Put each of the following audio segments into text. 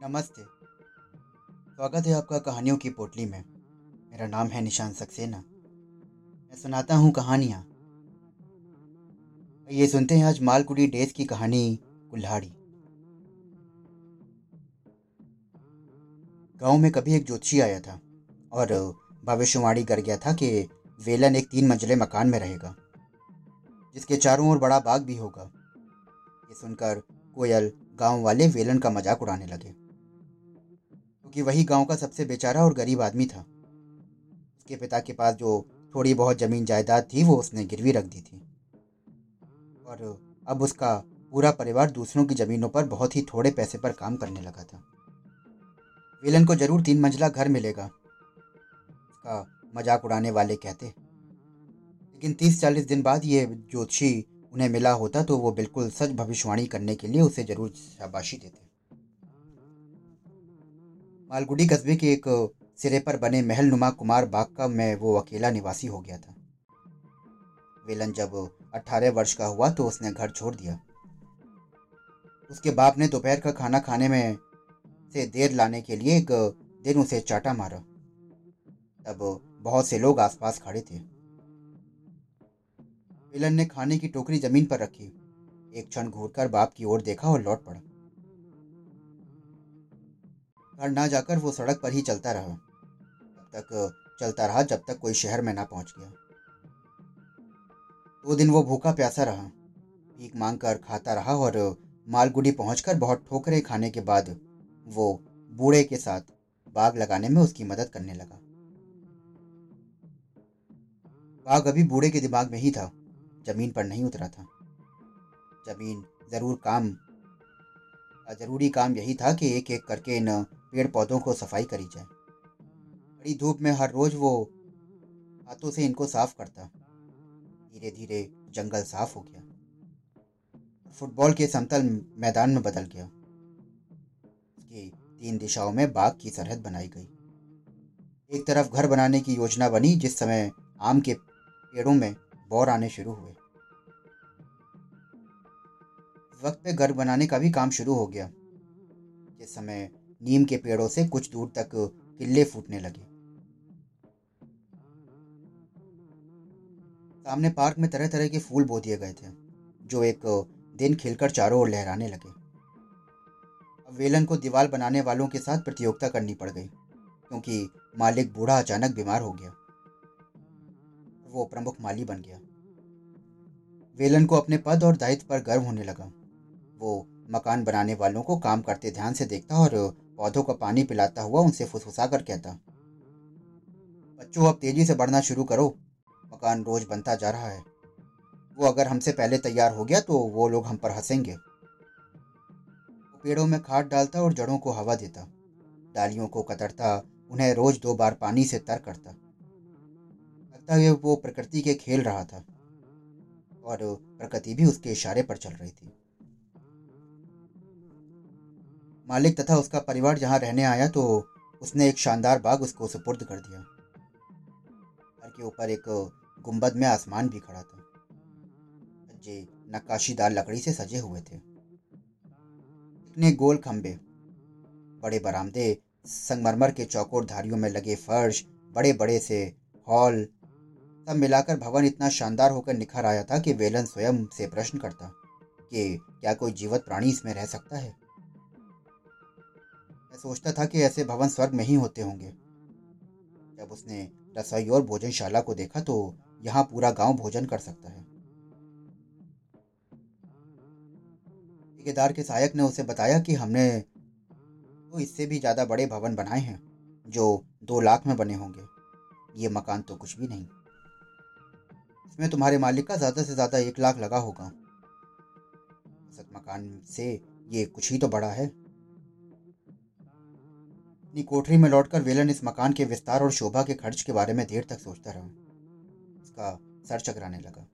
नमस्ते। स्वागत है आपका कहानियों की पोटली में। मेरा नाम है निशान सक्सेना। मैं सुनाता हूँ कहानियाँ। ये सुनते हैं आज मालकुड़ी डेज़ की कहानी, कुल्हाड़ी। गाँव में कभी एक ज्योतिषी आया था और भविष्यवाणी कर गया था कि वेलन एक तीन मंजिले मकान में रहेगा, जिसके चारों ओर बड़ा बाग भी होगा। ये सुनकर कोयल गाँव वाले वेलन का मज़ाक उड़ाने लगे। क्योंकि वही गाँव का सबसे बेचारा और गरीब आदमी था। उसके पिता के पास जो थोड़ी बहुत ज़मीन जायदाद थी, वो उसने गिरवी रख दी थी। और अब उसका पूरा परिवार दूसरों की ज़मीनों पर बहुत ही थोड़े पैसे पर काम करने लगा था। वेलन को ज़रूर तीन मंजिला घर मिलेगा, उसका मज़ाक उड़ाने वाले कहते। लेकिन तीस चालीस दिन बाद ये ज्योतिषी उन्हें मिला होता तो वो बिल्कुल सच भविष्यवाणी करने के लिए उसे ज़रूर शाबाशी देते। मालगुडी कस्बे के एक सिरे पर बने महल नुमा कुमार बाग का में वो अकेला निवासी हो गया था। वेलन जब अट्ठारह वर्ष का हुआ तो उसने घर छोड़ दिया। उसके बाप ने दोपहर का खाना खाने में से देर लाने के लिए एक दिन उसे चाटा मारा। तब बहुत से लोग आसपास खड़े थे। विलन ने खाने की टोकरी ज़मीन पर रखी। एक क्षण घूरकर बाप की ओर देखा और लौट पड़ा। घर ना जाकर वो सड़क पर ही चलता रहा। तब तक चलता रहा, जब तक कोई शहर में ना पहुँच गया। दो दिन वो भूखा प्यासा रहा। भीख मांग कर खाता रहा और मालगुडी पहुंचकर बहुत ठोकरे खाने के बाद वो बूढ़े के साथ बाग लगाने में उसकी मदद करने लगा। बाग अभी बूढ़े के दिमाग में ही था। ज़मीन पर नहीं उतरा था। ज़मीन ज़रूर काम ज़रूरी काम यही था कि एक एक करके इन पेड़ पौधों को सफ़ाई करी जाए। कड़ी धूप में हर रोज वो हाथों से इनको साफ़ करता। धीरे धीरे जंगल साफ़ हो गया। फुटबॉल के समतल मैदान में बदल गया। उसकी तीन दिशाओं में बाग की सरहद बनाई गई। एक तरफ़ घर बनाने की योजना बनी, जिस समय आम के पेड़ों में बौर आने शुरू हुए। वक्त पे घर बनाने का भी काम शुरू हो गया। जिस समय नीम के पेड़ों से कुछ दूर तक किले फूटने लगे। सामने पार्क में तरह तरह के फूल बो दिए गए थे, जो एक दिन खिलकर चारों ओर लहराने लगे। अब वेलन को दीवार बनाने वालों के साथ प्रतियोगिता करनी पड़ गई, क्योंकि मालिक बूढ़ा अचानक बीमार हो गया। वो प्रमुख माली बन गया। वेलन को अपने पद और दायित्व पर गर्व होने लगा। वो मकान बनाने वालों को काम करते ध्यान से देखता और पौधों को पानी पिलाता हुआ उनसे फुसफुसा कर कहता, बच्चों, अब तेज़ी से बढ़ना शुरू करो। मकान रोज बनता जा रहा है। वो अगर हमसे पहले तैयार हो गया तो वो लोग हम पर हंसेंगे। वो पेड़ों में खाद डालता और जड़ों को हवा देता। डालियों को कतरता, उन्हें रोज दो बार पानी से तर करता। लगता है वो प्रकृति के खेल रहा था और प्रकृति भी उसके इशारे पर चल रही थी। मालिक तथा उसका परिवार जहाँ रहने आया तो उसने एक शानदार बाग उसको सुपुर्द कर दिया। घर के ऊपर एक गुंबद में आसमान भी खड़ा था। सज्जे नक्काशीदार लकड़ी से सजे हुए थे। इतने गोल खंबे बड़े बरामदे, संगमरमर के चौकोर धारियों में लगे फर्श बड़े बड़े से हॉल, सब मिलाकर भवन इतना शानदार होकर निखर आया था कि वेलन स्वयं से प्रश्न करता कि क्या कोई जीवित प्राणी इसमें रह सकता है? मैं सोचता था कि ऐसे भवन स्वर्ग में ही होते होंगे। जब उसने रसोई और भोजनशाला को देखा तो यहाँ पूरा गाँव भोजन कर सकता है। ठेकेदार के सहायक ने उसे बताया कि हमने तो इससे भी ज़्यादा बड़े भवन बनाए हैं, जो दो लाख में बने होंगे। ये मकान तो कुछ भी नहीं। इसमें तुम्हारे मालिक का ज़्यादा से ज़्यादा एक लाख लगा होगा। मकान से ये कुछ ही तो बड़ा है। अपनी कोठरी में लौटकर वेलन इस मकान के विस्तार और शोभा के खर्च के बारे में देर तक सोचता रहा। उसका सर चकराने लगा।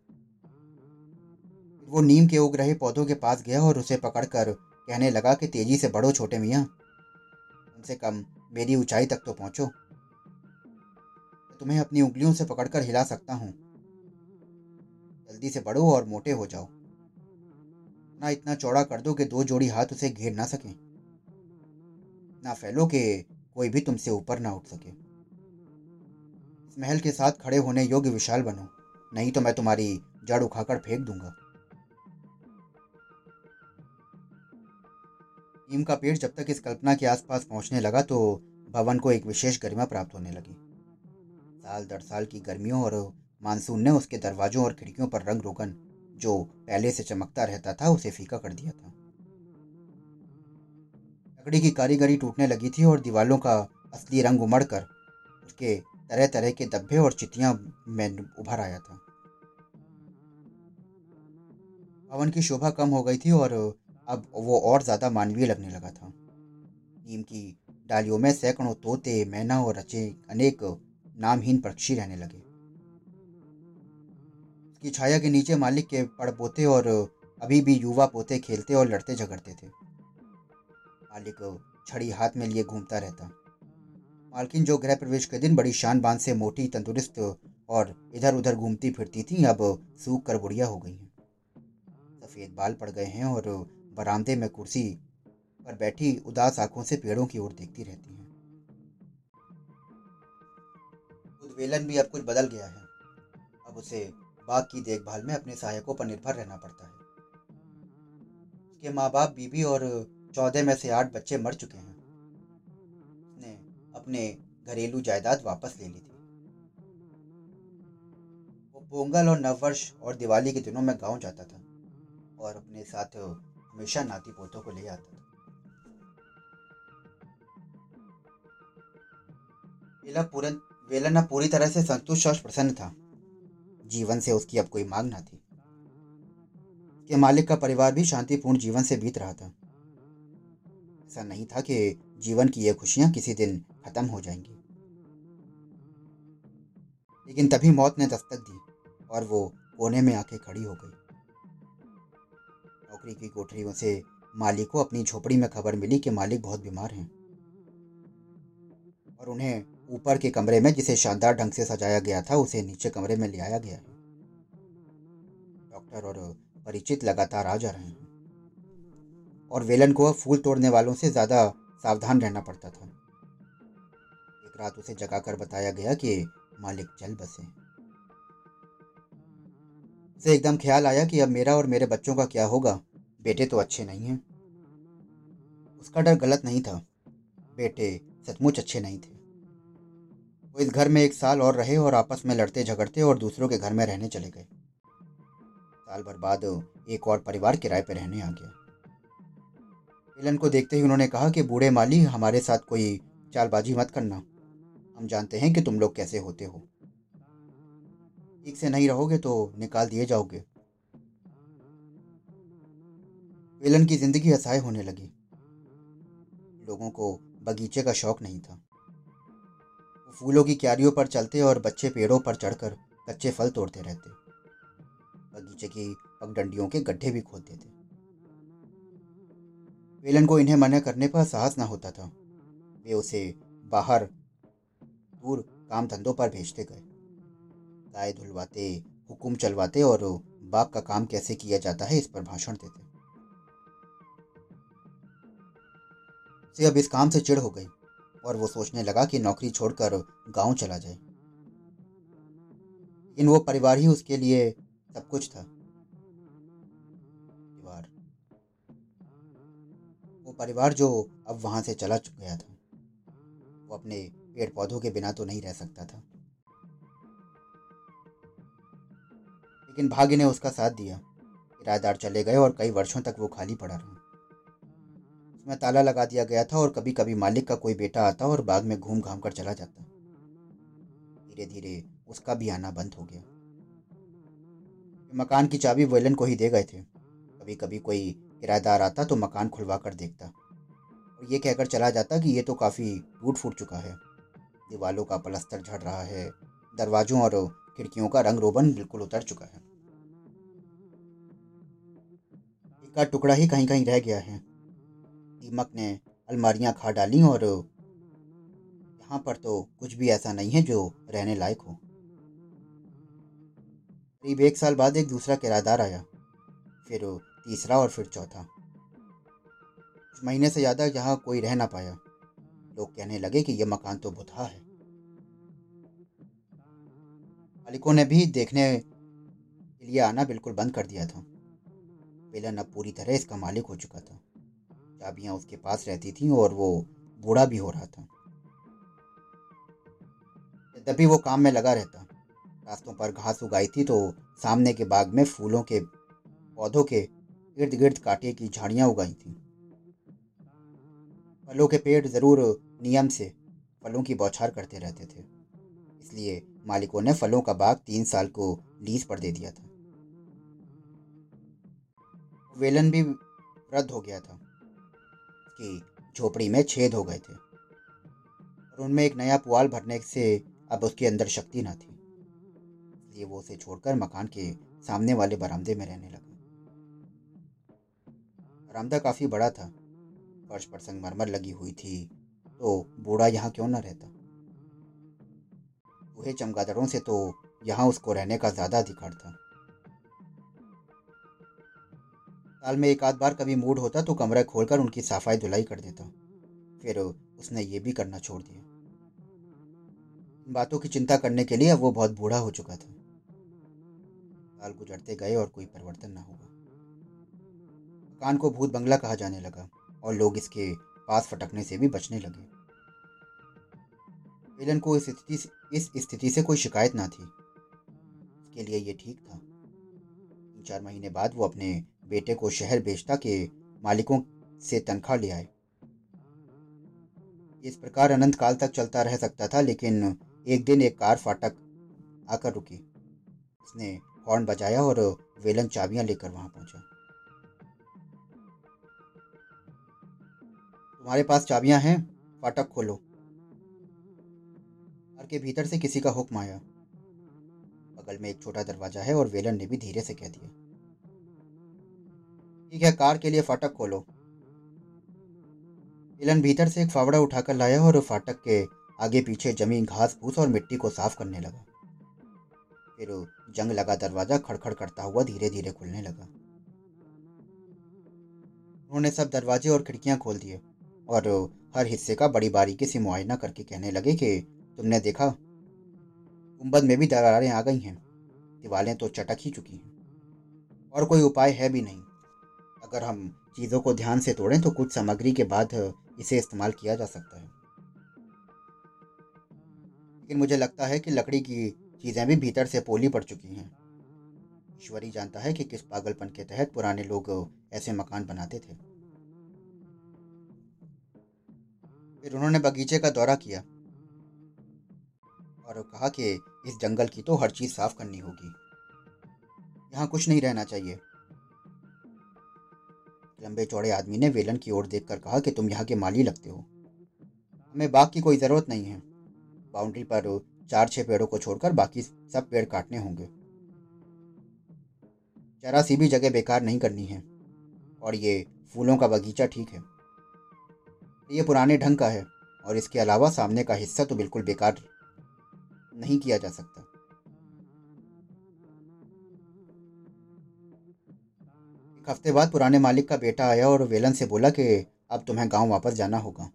वो नीम के उग रहे पौधों के पास गया और उसे पकड़कर कहने लगा कि तेज़ी से बढ़ो छोटे मियाँ। कम से कम मेरी ऊंचाई तक तो पहुंचो। तुम्हें अपनी उंगलियों से पकड़कर हिला सकता हूँ। जल्दी से बढ़ो और मोटे हो जाओ। ना इतना चौड़ा कर दो कि दो जोड़ी हाथ उसे घेर ना सकें। इतना फैलो कि कोई भी तुमसे ऊपर ना उठ सके। इस महल के साथ खड़े होने योग्य विशाल बनो। नहीं तो मैं तुम्हारी जड़ उखाकर फेंक दूँगा। नीम का पेड़ जब तक इस कल्पना के आसपास पहुँचने लगा तो भवन को एक विशेष गरिमा प्राप्त होने लगी। साल दर साल की गर्मियों और मानसून ने उसके दरवाजों और खिड़कियों पर रंग रोगन, जो पहले से चमकता रहता था, उसे फीका कर दिया था। लकड़ी की कारीगरी टूटने लगी थी और दीवालों का असली रंग उमड़ कर उसके तरह तरह के धब्बे और चितियाँ में उभर आया था। भवन की शोभा कम हो गई थी और अब वो और ज़्यादा मानवीय लगने लगा था। नीम की डालियों में सैकड़ों तोते, मैना और रचे अनेक नामहीन पक्षी रहने लगे। उसकी छाया के नीचे मालिक के पड़ पोते और अभी भी युवा पोते खेलते और लड़ते झगड़ते थे। मालिक छड़ी हाथ में लिए घूमता रहता। मालकिन जो गृह प्रवेश के दिन बड़ी शान बाँध से मोटी, तंदुरुस्त और इधर उधर घूमती फिरती थी, अब सूख कर बुढ़िया हो गई हैं। सफ़ेद बाल पड़ गए हैं और बरामदे में कुर्सी पर बैठी उदास आँखों से पेड़ों की ओर देखती रहती हैं। उद्वेलन भी अब कुछ बदल गया है। अब उसे बाग की देखभाल में अपने सहायकों पर निर्भर रहना पड़ता है। उसके माँ बाप बीबी और चौदह में से आठ बच्चे मर चुके हैं। उसने अपने घरेलू जायदाद वापस ले ली थी। वो पोंगल और नववर्ष और दिवाली के दिनों में गाँव जाता था और अपने साथ हमेशा नाती पोतों को ले आता था। वेला पूरन, वेला न पूरी तरह से संतुष्ट और प्रसन्न था। जीवन से उसकी अब कोई मांग न थी। के मालिक का परिवार भी शांतिपूर्ण जीवन से बीत रहा था। ऐसा नहीं था कि जीवन की ये खुशियाँ किसी दिन खत्म हो जाएँगी। लेकिन तभी मौत ने दस्तक दी और वो कोने में आके खड़ी हो गई। नौकरी की कोठरियों से मालिक को अपनी झोपड़ी में खबर मिली कि मालिक बहुत बीमार हैं। और उन्हें ऊपर के कमरे में जिसे शानदार ढंग से सजाया गया था, उसे नीचे कमरे में ले आया गया डॉक्टर और परिचित लगातार आ जा रहे हैं। और वेलन को फूल तोड़ने वालों से ज़्यादा सावधान रहना पड़ता था। एक रात उसे जगाकर बताया गया कि मालिक चल बसे। उसे एकदम ख्याल आया कि अब मेरा और मेरे बच्चों का क्या होगा? बेटे तो अच्छे नहीं हैं। उसका डर गलत नहीं था। बेटे सचमुच अच्छे नहीं थे। वो इस घर में एक साल और रहे और आपस में लड़ते झगड़ते और दूसरों के घर में रहने चले गए। साल भर बाद एक और परिवार किराए पर रहने आ गया। मिलन को देखते ही उन्होंने कहा कि, बूढ़े माली, हमारे साथ कोई चालबाजी मत करना। हम जानते हैं कि तुम लोग कैसे होते हो। ठीक से नहीं रहोगे तो निकाल दिए जाओगे। वेलन की ज़िंदगी असहाय होने लगी। लोगों को बगीचे का शौक नहीं था। वो फूलों की क्यारियों पर चलते और बच्चे पेड़ों पर चढ़कर कच्चे फल तोड़ते रहते। बगीचे की पगडंडियों के गड्ढे भी खोदते थे। वेलन को इन्हें मना करने पर साहस न होता था। वे उसे बाहर दूर काम धंधों पर भेजते गए। गाय धुलवाते, हुकुम चलवाते और बाग का काम कैसे किया जाता है इस पर भाषण देते। उसे अब इस काम से चिढ़ हो गई और वो सोचने लगा कि नौकरी छोड़कर गाँव चला जाए। लेकिन वो परिवार ही उसके लिए सब कुछ था। परिवार परिवार जो अब वहाँ से चला गया था। वो अपने पेड़ पौधों के बिना तो नहीं रह सकता था। लेकिन भाग्य ने उसका साथ दिया। किराएदार चले गए और कई वर्षों तक वो खाली पड़ा रहा। उसमें ताला लगा दिया गया था और कभी कभी मालिक का कोई बेटा आता और बाग में घूम घाम कर चला जाता। धीरे धीरे उसका भी आना बंद हो गया। मकान की चाबी वेलन को ही दे गए थे। कभी कभी कोई किराएदार आता तो मकान खुलवा कर देखता। और ये कहकर चला जाता कि ये तो काफ़ी टूट फूट चुका है। दीवालों का पलस्तर झड़ रहा है, दरवाजों और खिड़कियों का रंग रोबन बिल्कुल उतर चुका है। का टुकड़ा ही कहीं कहीं रह गया है। दीमक ने अलमारियाँ खा डाली और यहाँ पर तो कुछ भी ऐसा नहीं है जो रहने लायक हो। करीब एक साल बाद एक दूसरा किराएदार आया। फिर तीसरा और फिर चौथा। कुछ महीने से ज़्यादा यहाँ कोई रह ना पाया। लोग कहने लगे कि यह मकान तो बुधा है। मालिकों ने भी देखने के लिए आना बिल्कुल बंद कर दिया था। वेलन अब पूरी तरह इसका मालिक हो चुका था। चाबियाँ उसके पास रहती थीं और वो बूढ़ा भी हो रहा था। यद्यपि वो काम में लगा रहता। रास्तों पर घास उगाई थी तो सामने के बाग में फूलों के पौधों के इर्द गिर्द कांटे की झाड़ियाँ उगाई थी। फलों के पेड़ ज़रूर नियम से फलों की बौछार करते रहते थे, इसलिए मालिकों ने फलों का बाग तीन साल को लीज पर दे दिया था। वेलन भी रद्द हो गया था कि झोपड़ी में छेद हो गए थे और उनमें एक नया पुआल भरने से अब उसके अंदर शक्ति न थी, इसलिए वो उसे छोड़कर मकान के सामने वाले बरामदे में रहने लगा। बरामदा काफ़ी बड़ा था। फर्श पर संगमरमर लगी हुई थी तो बूढ़ा यहाँ क्यों ना रहता? बूढ़े चमगादड़ों से तो यहाँ उसको रहने का ज़्यादा अधिकार था। साल में एक आध बार कभी मूड होता तो कमरा खोलकर उनकी सफ़ाई धुलाई कर देता। फिर उसने ये भी करना छोड़ दिया। इन बातों की चिंता करने के लिए अब वो बहुत बूढ़ा हो चुका था। साल गुजरते गए और कोई परिवर्तन ना हुआ। मकान को भूत बंगला कहा जाने लगा और लोग इसके पास फटकने से भी बचने लगे। एलन को इस स्थिति इस स्थिति से कोई शिकायत ना थी। उसके लिए ये ठीक था। तीन चार महीने बाद वो अपने बेटे को शहर बेचता के मालिकों से तनख्वाह ले आए। इस प्रकार अनंत काल तक चलता रह सकता था, लेकिन एक दिन एक कार फाटक आकर रुकी। उसने हॉर्न बजाया और वेलन चाबियाँ लेकर वहाँ पहुँचा। तुम्हारे पास चाबियाँ हैं? फाटक खोलो। कार के भीतर से किसी का हुक्म आया। बगल में एक छोटा दरवाज़ा है और वेलन ने भी धीरे से कह दिया। ठीक है, कार के लिए फाटक खोलो। इलन भीतर से एक फावड़ा उठाकर लाया और फाटक के आगे पीछे ज़मीन घास फूस और मिट्टी को साफ़ करने लगा। फिर जंग लगा दरवाज़ा खड़खड़ करता हुआ धीरे धीरे खुलने लगा। उन्होंने सब दरवाजे और खिड़कियाँ खोल दिए। और हर हिस्से का बड़ी बारीकी से मुआयना करके कहने लगे कि तुमने देखा, गुंबद में भी दरारें आ गई हैं। दीवारें तो चटक ही चुकी हैं। और कोई उपाय है भी नहीं। अगर हम चीज़ों को ध्यान से तोड़ें तो कुछ सामग्री के बाद इसे इस्तेमाल किया जा सकता है। लेकिन मुझे लगता है कि लकड़ी की चीज़ें भी भीतर से पोली पड़ चुकी हैं। ईश्वरी जानता है कि किस पागलपन के तहत पुराने लोग ऐसे मकान बनाते थे। फिर उन्होंने बगीचे का दौरा किया और कहा कि इस जंगल की तो हर चीज़ साफ़ करनी होगी। यहाँ कुछ नहीं रहना चाहिए। लंबे चौड़े आदमी ने वेलन की ओर देखकर कहा कि तुम यहाँ के माली लगते हो। हमें बाग की कोई ज़रूरत नहीं है। बाउंड्री पर चार छह पेड़ों को छोड़कर बाकी सब पेड़ काटने होंगे। जरा सी भी जगह बेकार नहीं करनी है। और ये फूलों का बगीचा ठीक है। ये पुराने ढंग का है और इसके अलावा सामने का हिस्सा तो बिल्कुल बेकार नहीं किया जा सकता। एक हफ़्ते बाद पुराने मालिक का बेटा आया और वेलन से बोला कि अब तुम्हें गाँव वापस जाना होगा।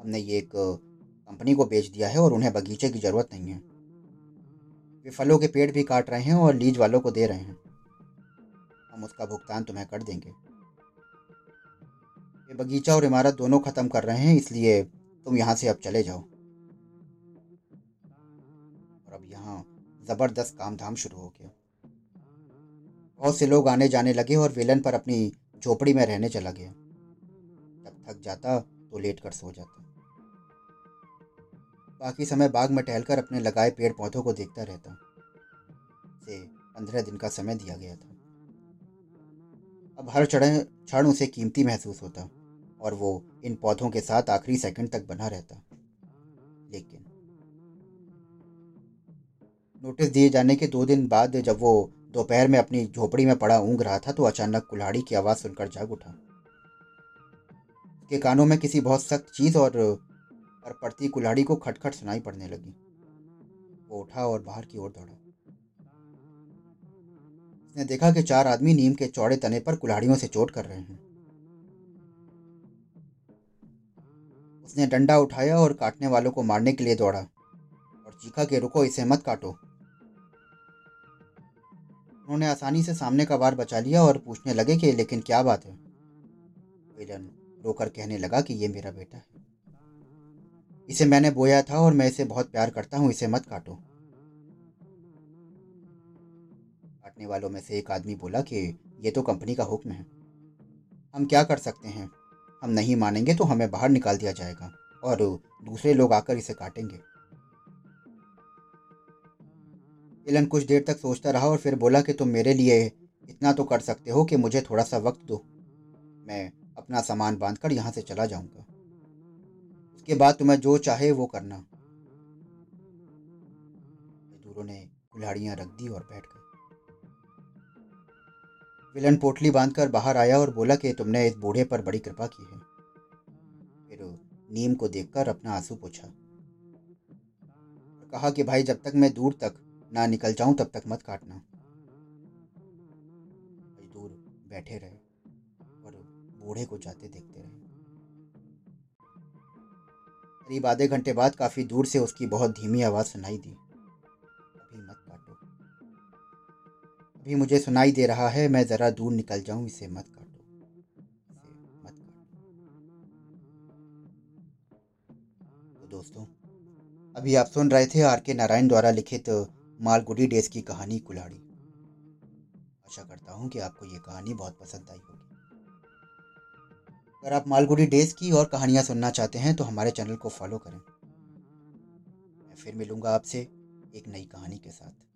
हमने ये एक कंपनी को बेच दिया है और उन्हें बगीचे की ज़रूरत नहीं है। वे फलों के पेड़ भी काट रहे हैं और लीज वालों को दे रहे हैं। हम उसका भुगतान तुम्हें कर देंगे। ये बगीचा और इमारत दोनों ख़त्म कर रहे हैं, इसलिए तुम यहाँ से अब चले जाओ। और अब यहाँ ज़बरदस्त काम धाम शुरू हो गया। बहुत से लोग आने जाने लगे और वेलन पर अपनी झोपड़ी में रहने चला गया। जब थक जाता तो लेट कर सो जाता। बाकी समय बाग में टहलकर अपने लगाए पेड़ पौधों को देखता रहता। से पंद्रह दिन का समय दिया गया था। अब हर क्षण क्षण उसे कीमती महसूस होता। और वो इन पौधों के साथ आखिरी सेकंड तक बना रहता। लेकिन नोटिस दिए जाने के दो दिन बाद जब वो दोपहर में अपनी झोपड़ी में पड़ा ऊँग रहा था तो अचानक कुल्हाड़ी की आवाज़ सुनकर जाग उठा। उसके कानों में किसी बहुत सख्त चीज़ और पर पड़ती कुल्हाड़ी को खटखट सुनाई पड़ने लगी। वो उठा और बाहर की ओर दौड़ा। उसने देखा कि चार आदमी नीम के चौड़े तने पर कुल्हाड़ियों से चोट कर रहे हैं। उसने डंडा उठाया और काटने वालों को मारने के लिए दौड़ा। और चीखा के, रुको, इसे मत काटो। उन्होंने आसानी से सामने का वार बचा लिया और पूछने लगे कि, लेकिन क्या बात है? विलन रोकर कहने लगा कि, ये मेरा बेटा है। इसे मैंने बोया था और मैं इसे बहुत प्यार करता हूँ, इसे मत काटो। काटने वालों में से एक आदमी बोला कि, ये तो कंपनी का हुक्म है। हम क्या कर सकते हैं? हम नहीं मानेंगे तो हमें बाहर निकाल दिया जाएगा और दूसरे लोग आकर इसे काटेंगे। एलन कुछ देर तक सोचता रहा और फिर बोला कि तुम मेरे लिए इतना तो कर सकते हो कि मुझे थोड़ा सा वक्त दो। मैं अपना सामान बांधकर यहाँ से चला जाऊँगा। उसके बाद तुम्हें जो चाहे वो करना। मजदूरों ने कुल्हाड़ियाँ रख दी और बैठ गए। विलन पोटली बांधकर बाहर आया और बोला कि तुमने इस बूढ़े पर बड़ी कृपा की है। फिर नीम को देखकर अपना आँसू पूछा। कहा कि भाई, जब तक मैं दूर तक ना निकल जाऊँ, तब तक मत काटना। मजदूर बैठे रहे और बूढ़े को जाते देखते रहे। करीब आधे घंटे बाद काफ़ी दूर से उसकी बहुत धीमी आवाज़ सुनाई दी। अभी मुझे सुनाई दे रहा है, मैं ज़रा दूर निकल जाऊँ, इसे मत काटो। मत काटो। तो दोस्तों, अभी आप सुन रहे थे आर के नारायण द्वारा लिखित मालगुडी डेज़ की कहानी कुल्हाड़ी। आशा करता हूँ कि आपको ये कहानी बहुत पसंद आई होगी। अगर आप मालगुडी डेज़ की और कहानियाँ सुनना चाहते हैं तो हमारे चैनल को फॉलो करें। मैं फिर मिलूँगा आपसे एक नई कहानी के साथ।